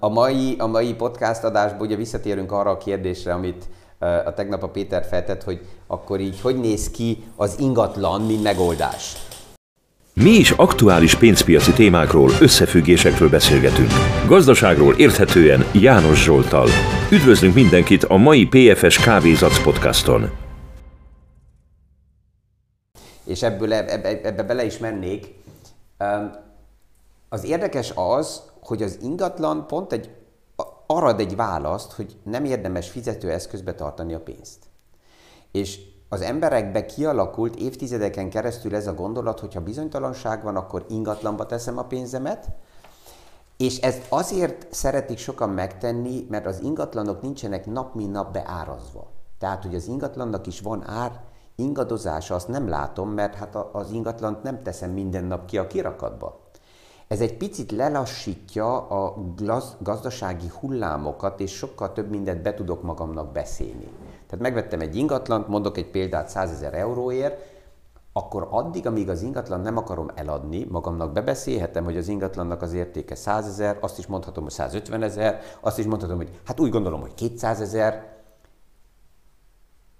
A mai, a mai podcast adásban ugye visszatérünk arra a kérdésre, amit a tegnap a Péter feltett, hogy akkor így hogy néz ki az ingatlan, mint megoldás. Mi is aktuális pénzpiaci témákról, összefüggésekről beszélgetünk. Gazdaságról érthetően János Zsoltal. Üdvözlünk mindenkit a mai PFS Kávézac podcaston. És ebből ebbe, ebbe bele is mennék. Az érdekes az, hogy az ingatlan pont egy, arra egy választ, hogy nem érdemes fizetőeszközbe tartani a pénzt. És az emberekbe kialakult évtizedeken keresztül ez a gondolat, hogy ha bizonytalanság van, akkor ingatlanba teszem a pénzemet, és ezt azért szeretik sokan megtenni, mert az ingatlanok nincsenek nap mint nap beárazva. Tehát, hogy az ingatlannak is van ár, ingadozása, azt nem látom, mert hát az ingatlant nem teszem minden nap ki a kirakatba. Ez egy picit lelassítja a gazdasági hullámokat, és sokkal több mindent be tudok magamnak beszélni. Tehát megvettem egy ingatlant, mondok egy példát 100 ezer euróért, akkor addig, amíg az ingatlan nem akarom eladni, magamnak bebeszélhetem, hogy az ingatlannak az értéke 100 ezer, azt is mondhatom, hogy 150 ezer, azt is mondhatom, hogy hát úgy gondolom, hogy 200 ezer,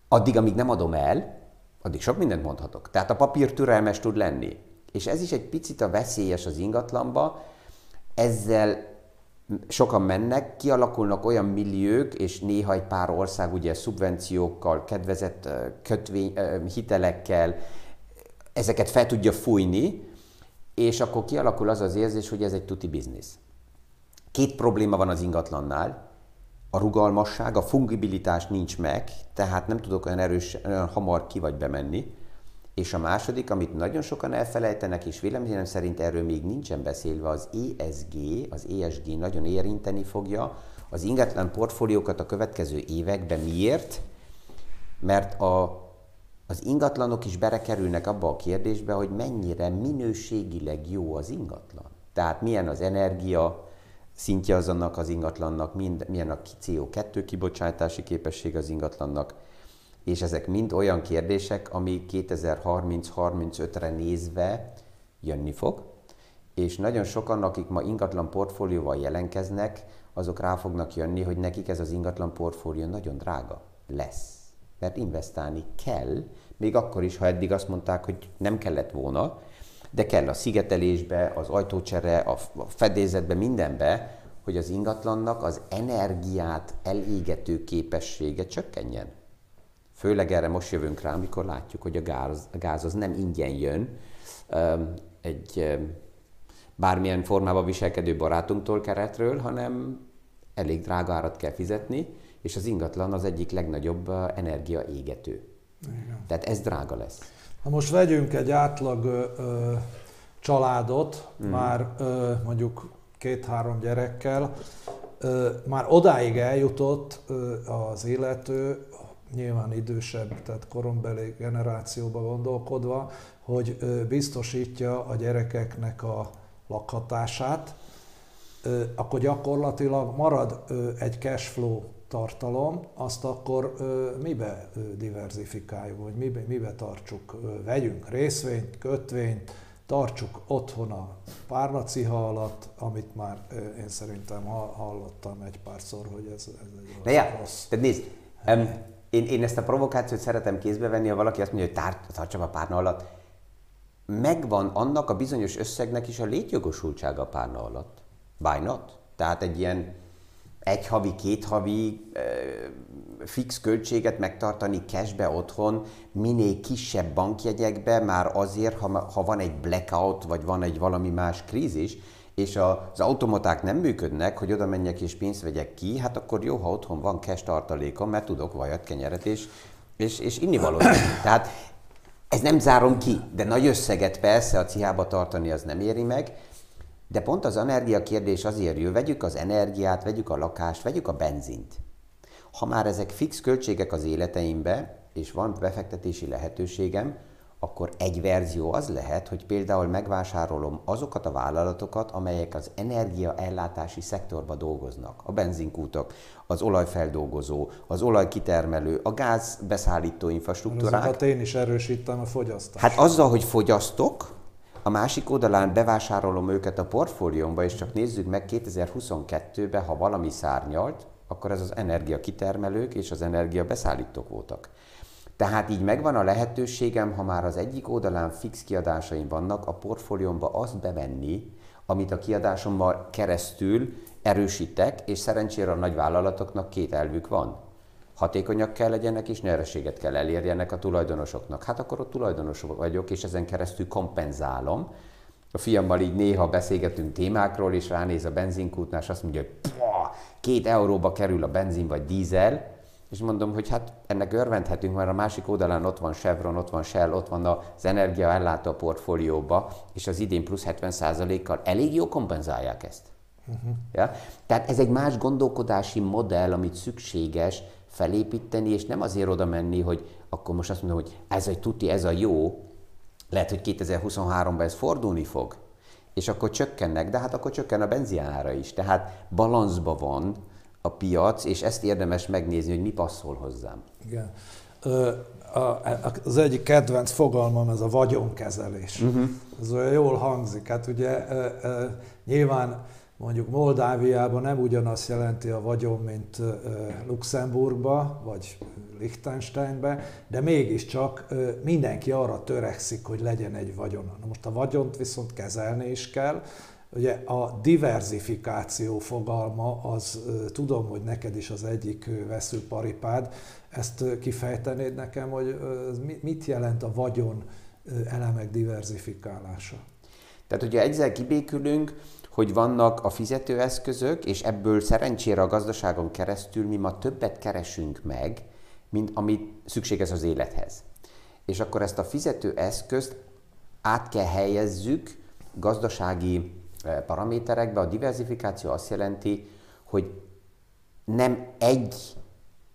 addig, amíg nem adom el, addig sok mindent mondhatok. Tehát a papír türelmes tud lenni. És ez is egy picit a veszélyes az ingatlanba, ezzel sokan mennek, kialakulnak olyan milliók, és néha egy pár ország ugye szubvenciókkal, kedvezett kötvény, hitelekkel ezeket fel tudja fújni, és akkor kialakul az az érzés, hogy ez egy tuti biznisz. Két probléma van az ingatlannál. A rugalmasság, a fungibilitás nincs meg, tehát nem tudok olyan erős, olyan hamar ki vagy bemenni. És a második, amit nagyon sokan elfelejtenek, és véleményem szerint erről még nincsen beszélve, az ESG, az ESG nagyon érinteni fogja az ingatlan portfóliókat a következő években. Miért? Mert a, az ingatlanok is berekerülnek abba a kérdésbe, hogy mennyire minőségileg jó az ingatlan. Tehát milyen az energia szintje az annak az ingatlannak, milyen a CO2 kibocsátási képesség az ingatlannak, és ezek mind olyan kérdések, ami 2030-35-re nézve jönni fog, és nagyon sokan, akik ma ingatlan portfólióval jelenkeznek, azok rá fognak jönni, hogy nekik ez az ingatlan portfólió nagyon drága lesz. Mert investálni kell, még akkor is, ha eddig azt mondták, hogy nem kellett volna, de kell a szigetelésbe, az ajtócsere, a fedélzetbe, mindenbe, hogy az ingatlannak az energiát elégető képessége csökkenjen. Főleg erre most jövünk rá, amikor látjuk, hogy a gáz, a gáz az nem ingyen jön egy bármilyen formában viselkedő barátunktól keretről, hanem elég drága árat kell fizetni, és az ingatlan az egyik legnagyobb energiaégető. Igen. Tehát ez drága lesz. Ha most vegyünk egy átlag ö, családot, mm. már ö, mondjuk két-három gyerekkel, ö, már odáig eljutott ö, az illető, nyilván idősebb, tehát korombeli generációba gondolkodva, hogy biztosítja a gyerekeknek a lakhatását, akkor gyakorlatilag marad egy cashflow tartalom, azt akkor mibe diversifikáljuk, vagy mibe, mibe tartsuk, vegyünk részvényt, kötvényt, tartsuk otthon a párnaciha alatt, amit már én szerintem hallottam egy párszor, hogy ez, ez egy rossz. De ja, rossz. Tehát nézd, um, én, én ezt a provokációt szeretem kézbe venni, ha valaki azt mondja, hogy tár, tartsam a párna alatt. Megvan annak a bizonyos összegnek is a létjogosultsága a párna alatt. Why not? Tehát egy ilyen egy havi, két havi e, fix költséget megtartani cashbe otthon, minél kisebb bankjegyekbe, már azért, ha, ha van egy blackout, vagy van egy valami más krízis, és az automaták nem működnek, hogy oda menjek és pénzt vegyek ki, hát akkor jó, ha otthon van cash tartalékom, mert tudok vajat, kenyeret és, és, és innivalót. Tehát ez nem zárom ki, de nagy összeget persze a cihába tartani az nem éri meg, de pont az energia kérdés azért jön, vegyük az energiát, vegyük a lakást, vegyük a benzint. Ha már ezek fix költségek az életeimbe, és van befektetési lehetőségem, akkor egy verzió az lehet, hogy például megvásárolom azokat a vállalatokat, amelyek az energiaellátási szektorban dolgoznak. A benzinkútok, az olajfeldolgozó, az olajkitermelő, a gázbeszállító infrastruktúrák. Azokat én is erősítem a fogyasztást. Hát azzal, hogy fogyasztok, A másik oldalán bevásárolom őket a portfóliómba, és csak nézzük meg 2022-ben, ha valami szárnyalt, akkor ez az energia kitermelők és az energia beszállítók voltak. Tehát így megvan a lehetőségem, ha már az egyik oldalán fix kiadásaim vannak, a portfóliómba azt bevenni, amit a kiadásommal keresztül erősítek, és szerencsére a nagy vállalatoknak két elvük van. Hatékonyak kell legyenek, és nyereséget kell elérjenek a tulajdonosoknak. Hát akkor ott tulajdonos vagyok, és ezen keresztül kompenzálom. A fiammal így néha beszélgetünk témákról, és ránéz a benzinkútnál, és azt mondja, hogy két euróba kerül a benzin vagy dízel, és mondom, hogy hát ennek örvendhetünk, mert a másik oldalán ott van Chevron, ott van Shell, ott van az energiaellátó a portfólióba, és az idén plusz 70%-kal elég jó kompenzálják ezt. Uh-huh. Ja? Tehát ez egy más gondolkodási modell, amit szükséges felépíteni, és nem azért oda menni, hogy akkor most azt mondom, hogy ez egy tuti, ez a jó, lehet, hogy 2023-ban ez fordulni fog, és akkor csökkennek, de hát akkor csökken a benzinára is. Tehát balanszban van a piac, és ezt érdemes megnézni, hogy mi passzol hozzám. Igen. Az egyik kedvenc fogalmam ez a vagyonkezelés. Uh-huh. Ez olyan jól hangzik. Hát ugye nyilván mondjuk Moldáviában nem ugyanazt jelenti a vagyon, mint Luxemburgba, vagy Liechtensteinbe, de mégiscsak mindenki arra törekszik, hogy legyen egy vagyona. Na most a vagyont viszont kezelni is kell, Ugye a diversifikáció fogalma, az tudom, hogy neked is az egyik veszőparipád, ezt kifejtenéd nekem, hogy mit jelent a vagyon elemek diversifikálása? Tehát ugye egyszer kibékülünk, hogy vannak a fizetőeszközök, és ebből szerencsére a gazdaságon keresztül mi ma többet keresünk meg, mint amit szükséges az élethez. És akkor ezt a fizetőeszközt át kell helyezzük gazdasági paraméterekbe. A diversifikáció azt jelenti, hogy nem egy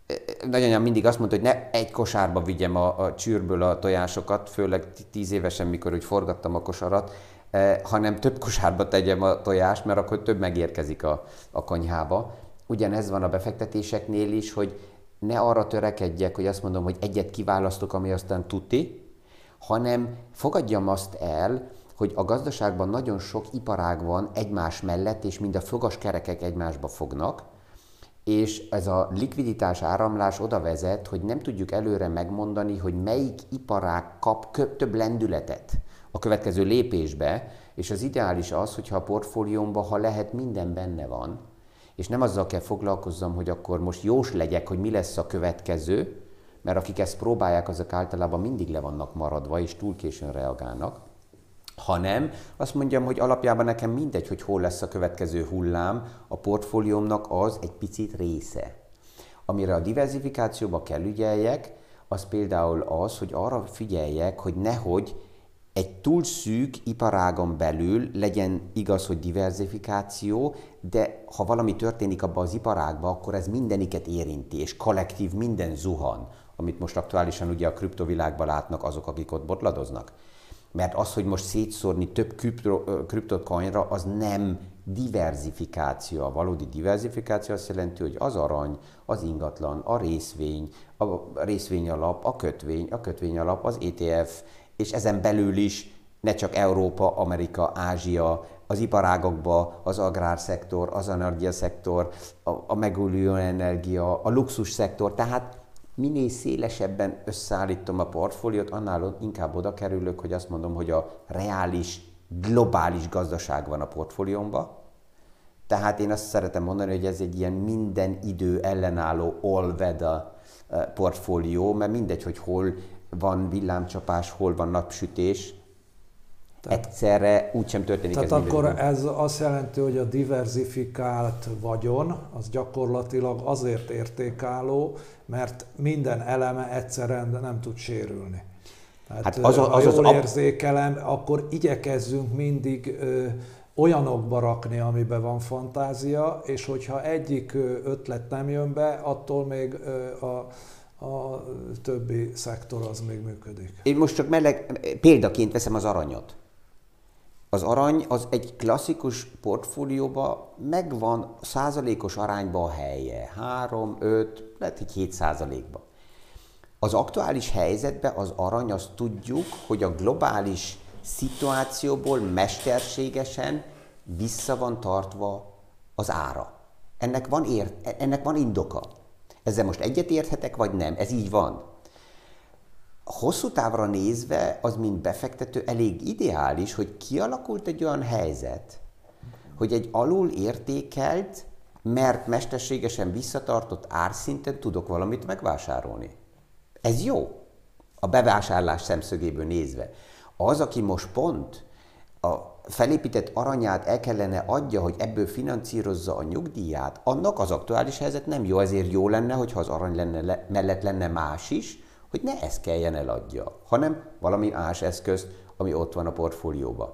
eh, nagyanyám mindig azt mondta, hogy ne egy kosárba vigyem a, a csűrből a tojásokat, főleg tíz évesen, mikor úgy forgattam a kosarat, Eh, hanem több kosárba tegyem a tojást, mert akkor több megérkezik a, a konyhába. Ugyanez van a befektetéseknél is, hogy ne arra törekedjek, hogy azt mondom, hogy egyet kiválasztok, ami aztán tuti, hanem fogadjam azt el, hogy a gazdaságban nagyon sok iparág van egymás mellett, és mind a fogaskerekek egymásba fognak, és ez a likviditás áramlás oda vezet, hogy nem tudjuk előre megmondani, hogy melyik iparág kap több lendületet a következő lépésbe, és az ideális az, hogyha a portfóliómban, ha lehet, minden benne van, és nem azzal kell foglalkozzam, hogy akkor most jós legyek, hogy mi lesz a következő, mert akik ezt próbálják, azok általában mindig le vannak maradva, és túl későn reagálnak, hanem azt mondjam, hogy alapjában nekem mindegy, hogy hol lesz a következő hullám, a portfóliómnak az egy picit része. Amire a diversifikációba kell ügyeljek, az például az, hogy arra figyeljek, hogy nehogy egy túl szűk iparágon belül legyen igaz, hogy diversifikáció, de ha valami történik abban az iparágban, akkor ez mindeniket érinti, és kollektív minden zuhan, amit most aktuálisan ugye a kriptovilágban látnak azok, akik ott botladoznak. Mert az, hogy most szétszórni több kriptocoinra, az nem diversifikáció. A valódi diversifikáció azt jelenti, hogy az arany, az ingatlan, a részvény, a részvény alap, a kötvény, a kötvény alap, az ETF, és ezen belül is ne csak Európa, Amerika, Ázsia, az iparágokba, az agrárszektor, az energiaszektor, a, a megújuló energia, a luxus szektor, tehát minél szélesebben összeállítom a portfóliót, annál inkább oda kerülök, hogy azt mondom, hogy a reális, globális gazdaság van a portfóliómban. Tehát én azt szeretem mondani, hogy ez egy ilyen minden idő ellenálló all-weather eh, portfólió, mert mindegy, hogy hol van villámcsapás, hol van napsütés, tehát, egyszerre úgysem történik tehát ez akkor minden. ez azt jelenti, hogy a diversifikált vagyon az gyakorlatilag azért értékálló, mert minden eleme egyszerűen nem tud sérülni. Tehát, hát az, az, ha jól az érzékelem, akkor igyekezzünk mindig ö, olyanokba rakni, amiben van fantázia, és hogyha egyik ötlet nem jön be, attól még ö, a a többi szektor az még működik. Én most csak meleg, példaként veszem az aranyot. Az arany az egy klasszikus portfólióba megvan százalékos arányban a helye. 3, 5, lehet, hogy 7 százalékban. Az aktuális helyzetben az arany, azt tudjuk, hogy a globális szituációból mesterségesen vissza van tartva az ára. Ennek van, ér, ennek van indoka. Ezzel most egyet érthetek, vagy nem? Ez így van. Hosszú távra nézve az, mint befektető, elég ideális, hogy kialakult egy olyan helyzet, hogy egy alul értékelt, mert mesterségesen visszatartott árszinten tudok valamit megvásárolni. Ez jó, a bevásárlás szemszögéből nézve. Az, aki most pont a felépített aranyát el kellene adja, hogy ebből finanszírozza a nyugdíját, annak az aktuális helyzet nem jó, ezért jó lenne, hogyha az arany lenne, le, mellett lenne más is, hogy ne ezt kelljen eladja, hanem valami más eszközt, ami ott van a portfólióban.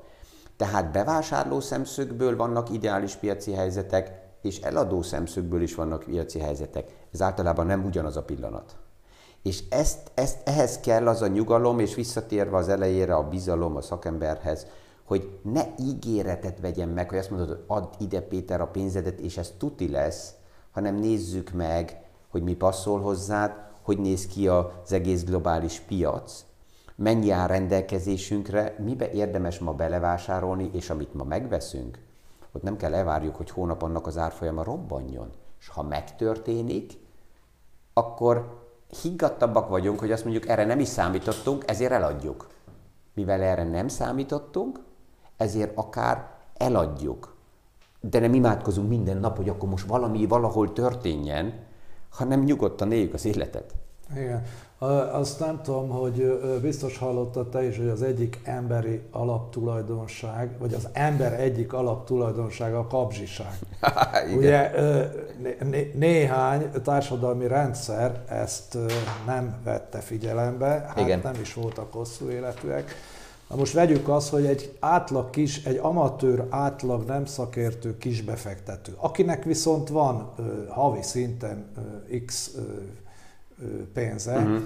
Tehát bevásárló szemszögből vannak ideális piaci helyzetek, és eladó szemszögből is vannak piaci helyzetek. Ez általában nem ugyanaz a pillanat. És ezt, ezt, ehhez kell az a nyugalom, és visszatérve az elejére a bizalom a szakemberhez, hogy ne ígéretet vegyen meg, hogy azt mondod, hogy add ide Péter a pénzedet, és ez tuti lesz, hanem nézzük meg, hogy mi passzol hozzád, hogy néz ki az egész globális piac, mennyi áll rendelkezésünkre, mibe érdemes ma belevásárolni, és amit ma megveszünk, ott nem kell elvárjuk, hogy hónap annak az árfolyama robbanjon. És ha megtörténik, akkor higgadtabbak vagyunk, hogy azt mondjuk erre nem is számítottunk, ezért eladjuk. Mivel erre nem számítottunk, ezért akár eladjuk. De nem imádkozunk minden nap, hogy akkor most valami valahol történjen, hanem nyugodtan éljük az életet. Igen. Azt nem tudom, hogy biztos hallottad te is, hogy az egyik emberi alaptulajdonság, vagy az ember egyik alaptulajdonsága a kapzsiság. Ugye néhány társadalmi rendszer ezt nem vette figyelembe, hát Igen. nem is voltak hosszú életűek. Na most vegyük azt, hogy egy átlag kis, egy amatőr átlag nem szakértő kisbefektető, akinek viszont van havi szinten x pénze, uh-huh.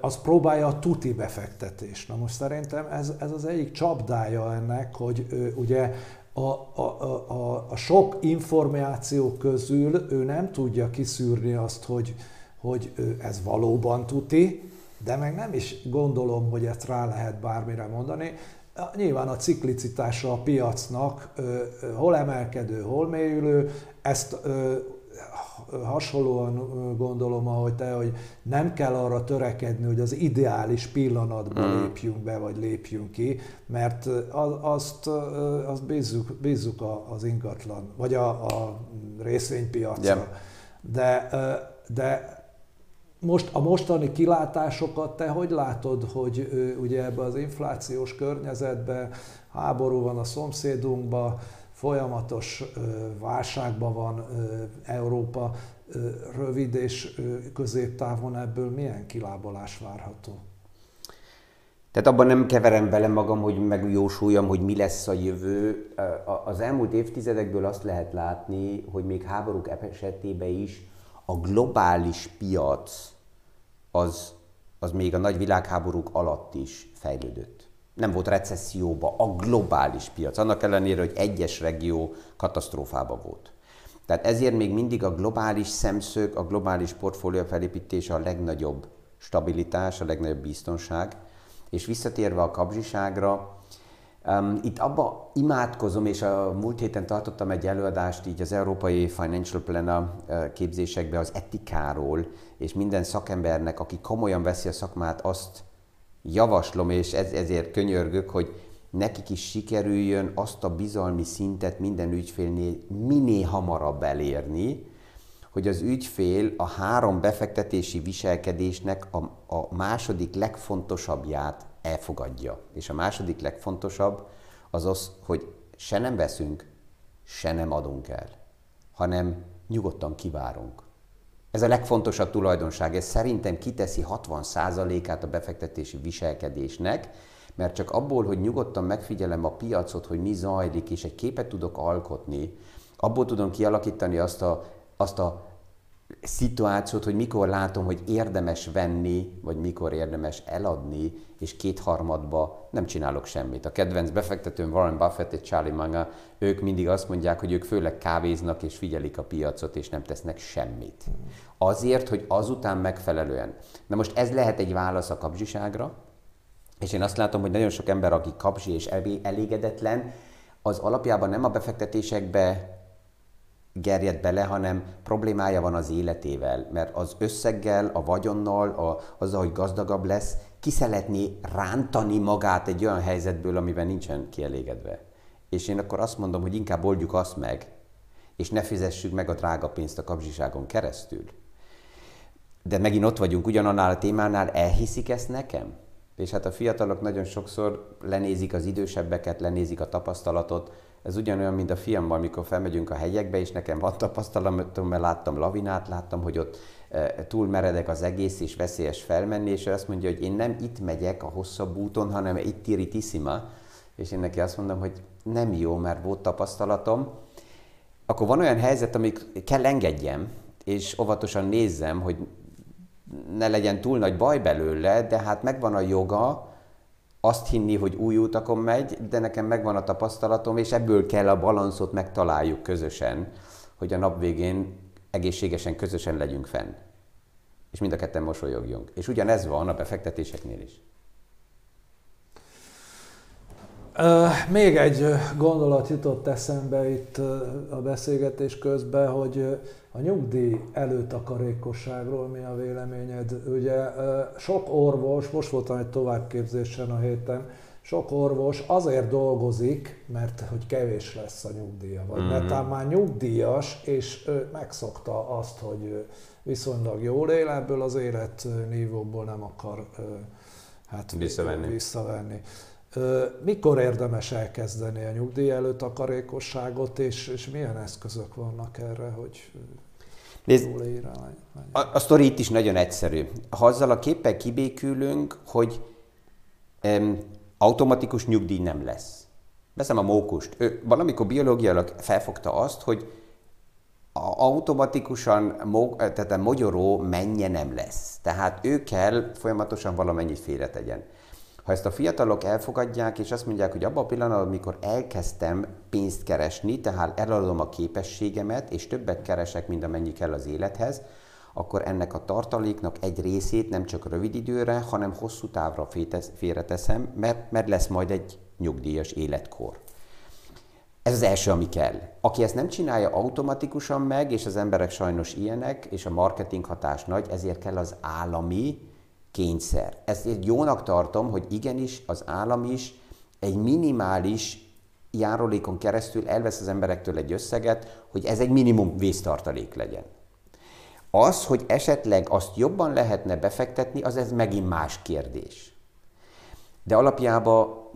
az próbálja a tuti befektetés. Na most szerintem ez, ez az egyik csapdája ennek, hogy ugye a, a, a, a sok információ közül ő nem tudja kiszűrni azt, hogy, hogy ez valóban tuti, de meg nem is gondolom, hogy ezt rá lehet bármire mondani. Nyilván a ciklicitása a piacnak hol emelkedő, hol mélyülő, ezt hasonlóan gondolom, ahogy te, hogy nem kell arra törekedni, hogy az ideális pillanatban mm. lépjünk be, vagy lépjünk ki, mert azt, azt bízzuk, bízzuk az ingatlan, vagy a, a részvénypiacra. Yeah. De, de most a mostani kilátásokat te hogy látod, hogy ugye ebbe az inflációs környezetben háború van a szomszédunkban, folyamatos válságban van Európa, rövid és középtávon ebből milyen kilábalás várható? Tehát abban nem keverem bele magam, hogy megjósuljam, hogy mi lesz a jövő. Az elmúlt évtizedekből azt lehet látni, hogy még háborúk esetében is a globális piac az, az még a nagy világháborúk alatt is fejlődött nem volt recesszióba a globális piac, annak ellenére, hogy egyes regió katasztrófába volt. Tehát ezért még mindig a globális szemszög, a globális portfólió felépítése a legnagyobb stabilitás, a legnagyobb biztonság. És visszatérve a kapzsiságra, um, itt abba imádkozom, és a múlt héten tartottam egy előadást így az Európai Financial Planner uh, képzésekbe az etikáról, és minden szakembernek, aki komolyan veszi a szakmát, azt javaslom, és ez, ezért könyörgök, hogy nekik is sikerüljön azt a bizalmi szintet minden ügyfélnél minél hamarabb elérni, hogy az ügyfél a három befektetési viselkedésnek a, a második legfontosabbját elfogadja. És a második legfontosabb az az, hogy se nem veszünk, se nem adunk el, hanem nyugodtan kivárunk. Ez a legfontosabb tulajdonság, ez szerintem kiteszi 60%-át a befektetési viselkedésnek, mert csak abból, hogy nyugodtan megfigyelem a piacot, hogy mi zajlik, és egy képet tudok alkotni, abból tudom kialakítani azt a, azt a szituációt, hogy mikor látom, hogy érdemes venni, vagy mikor érdemes eladni, és kétharmadba nem csinálok semmit. A kedvenc befektetőm Warren Buffett és Charlie Munger, ők mindig azt mondják, hogy ők főleg kávéznak és figyelik a piacot, és nem tesznek semmit. Azért, hogy azután megfelelően. Na most ez lehet egy válasz a kapzsiságra, És én azt látom, hogy nagyon sok ember, aki kapzsi és elégedetlen, az alapjában nem a befektetésekbe gerjed bele, hanem problémája van az életével, mert az összeggel, a vagyonnal, a, azzal, hogy gazdagabb lesz, ki szeretné rántani magát egy olyan helyzetből, amiben nincsen kielégedve. És én akkor azt mondom, hogy inkább oldjuk azt meg, és ne fizessük meg a drága pénzt a kapzsiságon keresztül. De megint ott vagyunk ugyanannál a témánál, elhiszik ezt nekem? És hát a fiatalok nagyon sokszor lenézik az idősebbeket, lenézik a tapasztalatot. Ez ugyanolyan, mint a fiammal, amikor felmegyünk a hegyekbe, és nekem van tapasztalatom, mert láttam lavinát, láttam, hogy ott e, túl meredek az egész, és veszélyes felmenni, és ő azt mondja, hogy én nem itt megyek a hosszabb úton, hanem itt iritissima. És én neki azt mondom, hogy nem jó, mert volt tapasztalatom. Akkor van olyan helyzet, amik kell engedjem, és óvatosan nézzem, hogy ne legyen túl nagy baj belőle, de hát megvan a joga azt hinni, hogy új utakon megy, de nekem megvan a tapasztalatom, és ebből kell a balanszot megtaláljuk közösen, hogy a nap végén egészségesen közösen legyünk fenn. És mind a ketten mosolyogjunk. És ugyanez van a befektetéseknél is. Még egy gondolat jutott eszembe itt a beszélgetés közben, hogy a nyugdíj előtakarékosságról mi a véleményed? Ugye sok orvos, most voltam egy továbbképzésen a héten, sok orvos azért dolgozik, mert hogy kevés lesz a nyugdíja, vagy mm-hmm. mert már nyugdíjas, és megszokta azt, hogy viszonylag jól él, ebből az életnívóból nem akar hát visszavenni. visszavenni. Mikor érdemes elkezdeni a nyugdíj előtt akarékosságot, és, és milyen eszközök vannak erre, hogy Nézd, a, a sztori itt is nagyon egyszerű. Ha azzal a képpel kibékülünk, hogy um, automatikus nyugdíj nem lesz. Veszem a mókust. Ő valamikor biológiailag felfogta azt, hogy automatikusan, tehát a mogyoró menje nem lesz. Tehát ő kell folyamatosan valamennyit félretegyen. Ha ezt a fiatalok elfogadják, és azt mondják, hogy abban a pillanatban, amikor elkezdtem pénzt keresni, tehát eladom a képességemet, és többet keresek, mint amennyi kell az élethez, akkor ennek a tartaléknak egy részét nem csak rövid időre, hanem hosszú távra félreteszem, mert, mert lesz majd egy nyugdíjas életkor. Ez az első, ami kell. Aki ezt nem csinálja automatikusan meg, és az emberek sajnos ilyenek, és a marketing hatás nagy, ezért kell az állami kényszer. Ezt jónak tartom, hogy igenis az állam is egy minimális járulékon keresztül elvesz az emberektől egy összeget, hogy ez egy minimum vésztartalék legyen. Az, hogy esetleg azt jobban lehetne befektetni, az ez megint más kérdés. De alapjában,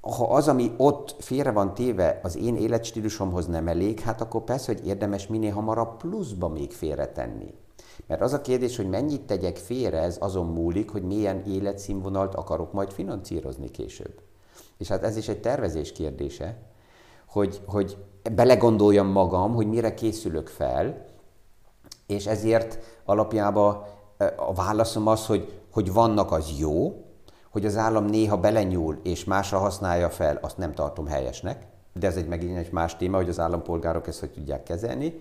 ha az, ami ott félre van téve, az én életstílusomhoz nem elég, hát akkor persze, hogy érdemes minél hamarabb pluszba még félretenni. Mert az a kérdés, hogy mennyit tegyek félre, ez azon múlik, hogy milyen életszínvonalt akarok majd finanszírozni később. És hát ez is egy tervezés kérdése, hogy, hogy belegondoljam magam, hogy mire készülök fel, és ezért alapjában a válaszom az, hogy, hogy vannak az jó, hogy az állam néha belenyúl és másra használja fel, azt nem tartom helyesnek, de ez egy megint egy más téma, hogy az állampolgárok ezt hogy tudják kezelni.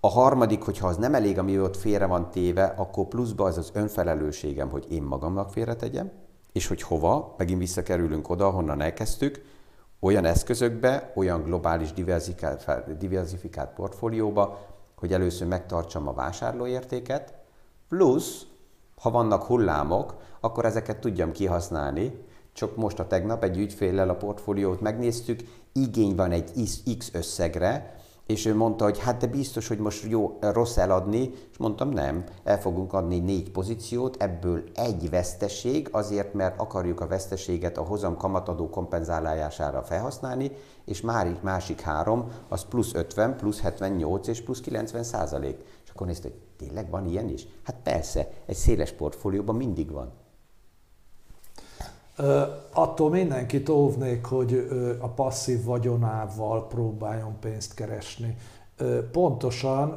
A harmadik, hogyha az nem elég, ami ott félre van téve, akkor pluszba az az önfelelősségem, hogy én magamnak félretegyem, és hogy hova, megint visszakerülünk oda, honnan elkezdtük, olyan eszközökbe, olyan globális diversifikált, diversifikált portfólióba, hogy először megtartsam a vásárlóértéket, plusz, ha vannak hullámok, akkor ezeket tudjam kihasználni. Csak most a tegnap egy ügyféllel a portfóliót megnéztük, igény van egy X összegre, és ő mondta, hogy hát de biztos, hogy most jó, rossz eladni, és mondtam nem, el fogunk adni négy pozíciót, ebből egy veszteség, azért, mert akarjuk a veszteséget a hozam kamatadó kompenzálására felhasználni, és már így másik három, az plusz 50, plusz 78 és plusz 90 százalék. És akkor nézte, hogy tényleg van ilyen is? Hát persze, egy széles portfólióban mindig van. Attól mindenkit óvnék, hogy a passzív vagyonával próbáljon pénzt keresni. Pontosan,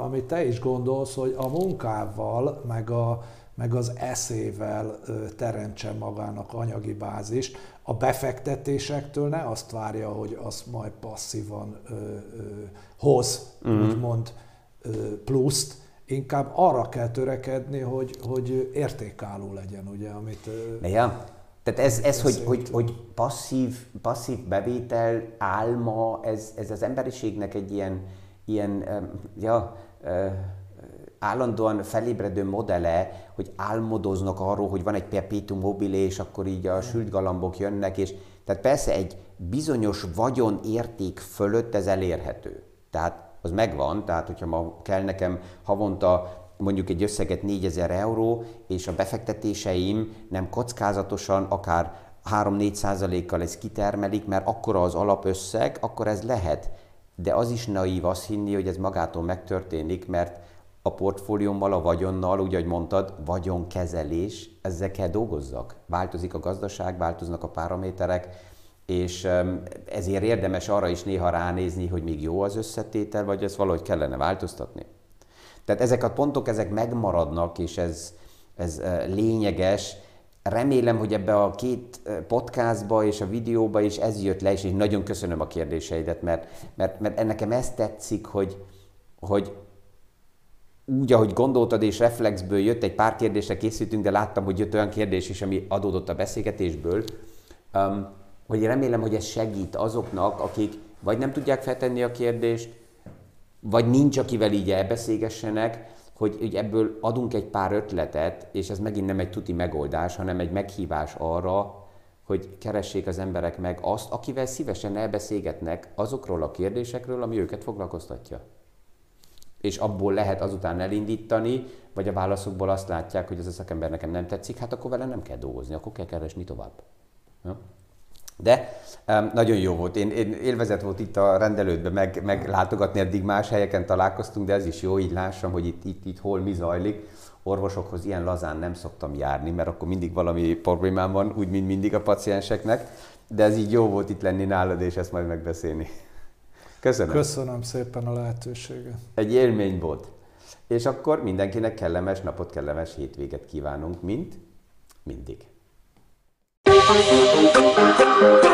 amit te is gondolsz, hogy a munkával, meg, a, meg az eszével teremtse magának anyagi bázist. A befektetésektől ne azt várja, hogy azt majd passzívan hoz, mm. úgymond pluszt, inkább arra kell törekedni, hogy, hogy értékálló legyen, ugye, amit... Ja, Tehát ez, ez hogy, hogy, hogy passzív, passzív bevétel, álma, ez, ez az emberiségnek egy ilyen, ilyen ja, állandóan felébredő modele, hogy álmodoznak arról, hogy van egy perpetuum mobile, és akkor így a sült galambok jönnek, és tehát persze egy bizonyos vagyon érték fölött ez elérhető. Tehát az megvan, tehát hogyha ma kell nekem havonta mondjuk egy összeget 4000 euró, és a befektetéseim nem kockázatosan, akár 3-4 százalékkal ez kitermelik, mert akkora az alapösszeg, akkor ez lehet. De az is naív azt hinni, hogy ez magától megtörténik, mert a portfóliómmal, a vagyonnal, úgy, ahogy mondtad, vagyonkezelés, ezzel kell dolgozzak. Változik a gazdaság, változnak a paraméterek, és ezért érdemes arra is néha ránézni, hogy még jó az összetétel, vagy ezt valahogy kellene változtatni. Tehát ezek a pontok, ezek megmaradnak, és ez, ez lényeges. Remélem, hogy ebbe a két podcastba és a videóba is ez jött le, és én nagyon köszönöm a kérdéseidet, mert, mert, mert nekem ez tetszik, hogy, hogy úgy, ahogy gondoltad, és reflexből jött, egy pár kérdésre készítünk, de láttam, hogy jött olyan kérdés is, ami adódott a beszélgetésből, um, hogy remélem, hogy ez segít azoknak, akik vagy nem tudják feltenni a kérdést, vagy nincs, akivel így elbeszélgessenek, hogy, hogy ebből adunk egy pár ötletet, és ez megint nem egy tuti megoldás, hanem egy meghívás arra, hogy keressék az emberek meg azt, akivel szívesen elbeszélgetnek azokról a kérdésekről, ami őket foglalkoztatja. És abból lehet azután elindítani, vagy a válaszokból azt látják, hogy ez a szakember nekem nem tetszik, hát akkor vele nem kell dolgozni, akkor kell keresni tovább. Ja? De um, nagyon jó volt. Én, én élvezet volt itt a rendelődben meg, meglátogatni, eddig más helyeken találkoztunk, de ez is jó, így lássam, hogy itt, itt, itt hol mi zajlik. Orvosokhoz ilyen lazán nem szoktam járni, mert akkor mindig valami problémám van, úgy, mint mindig a pacienseknek. De ez így jó volt itt lenni nálad, és ezt majd megbeszélni. Köszönöm. Köszönöm szépen a lehetőséget. Egy élmény volt. És akkor mindenkinek kellemes napot, kellemes hétvéget kívánunk, mint mindig. Huh.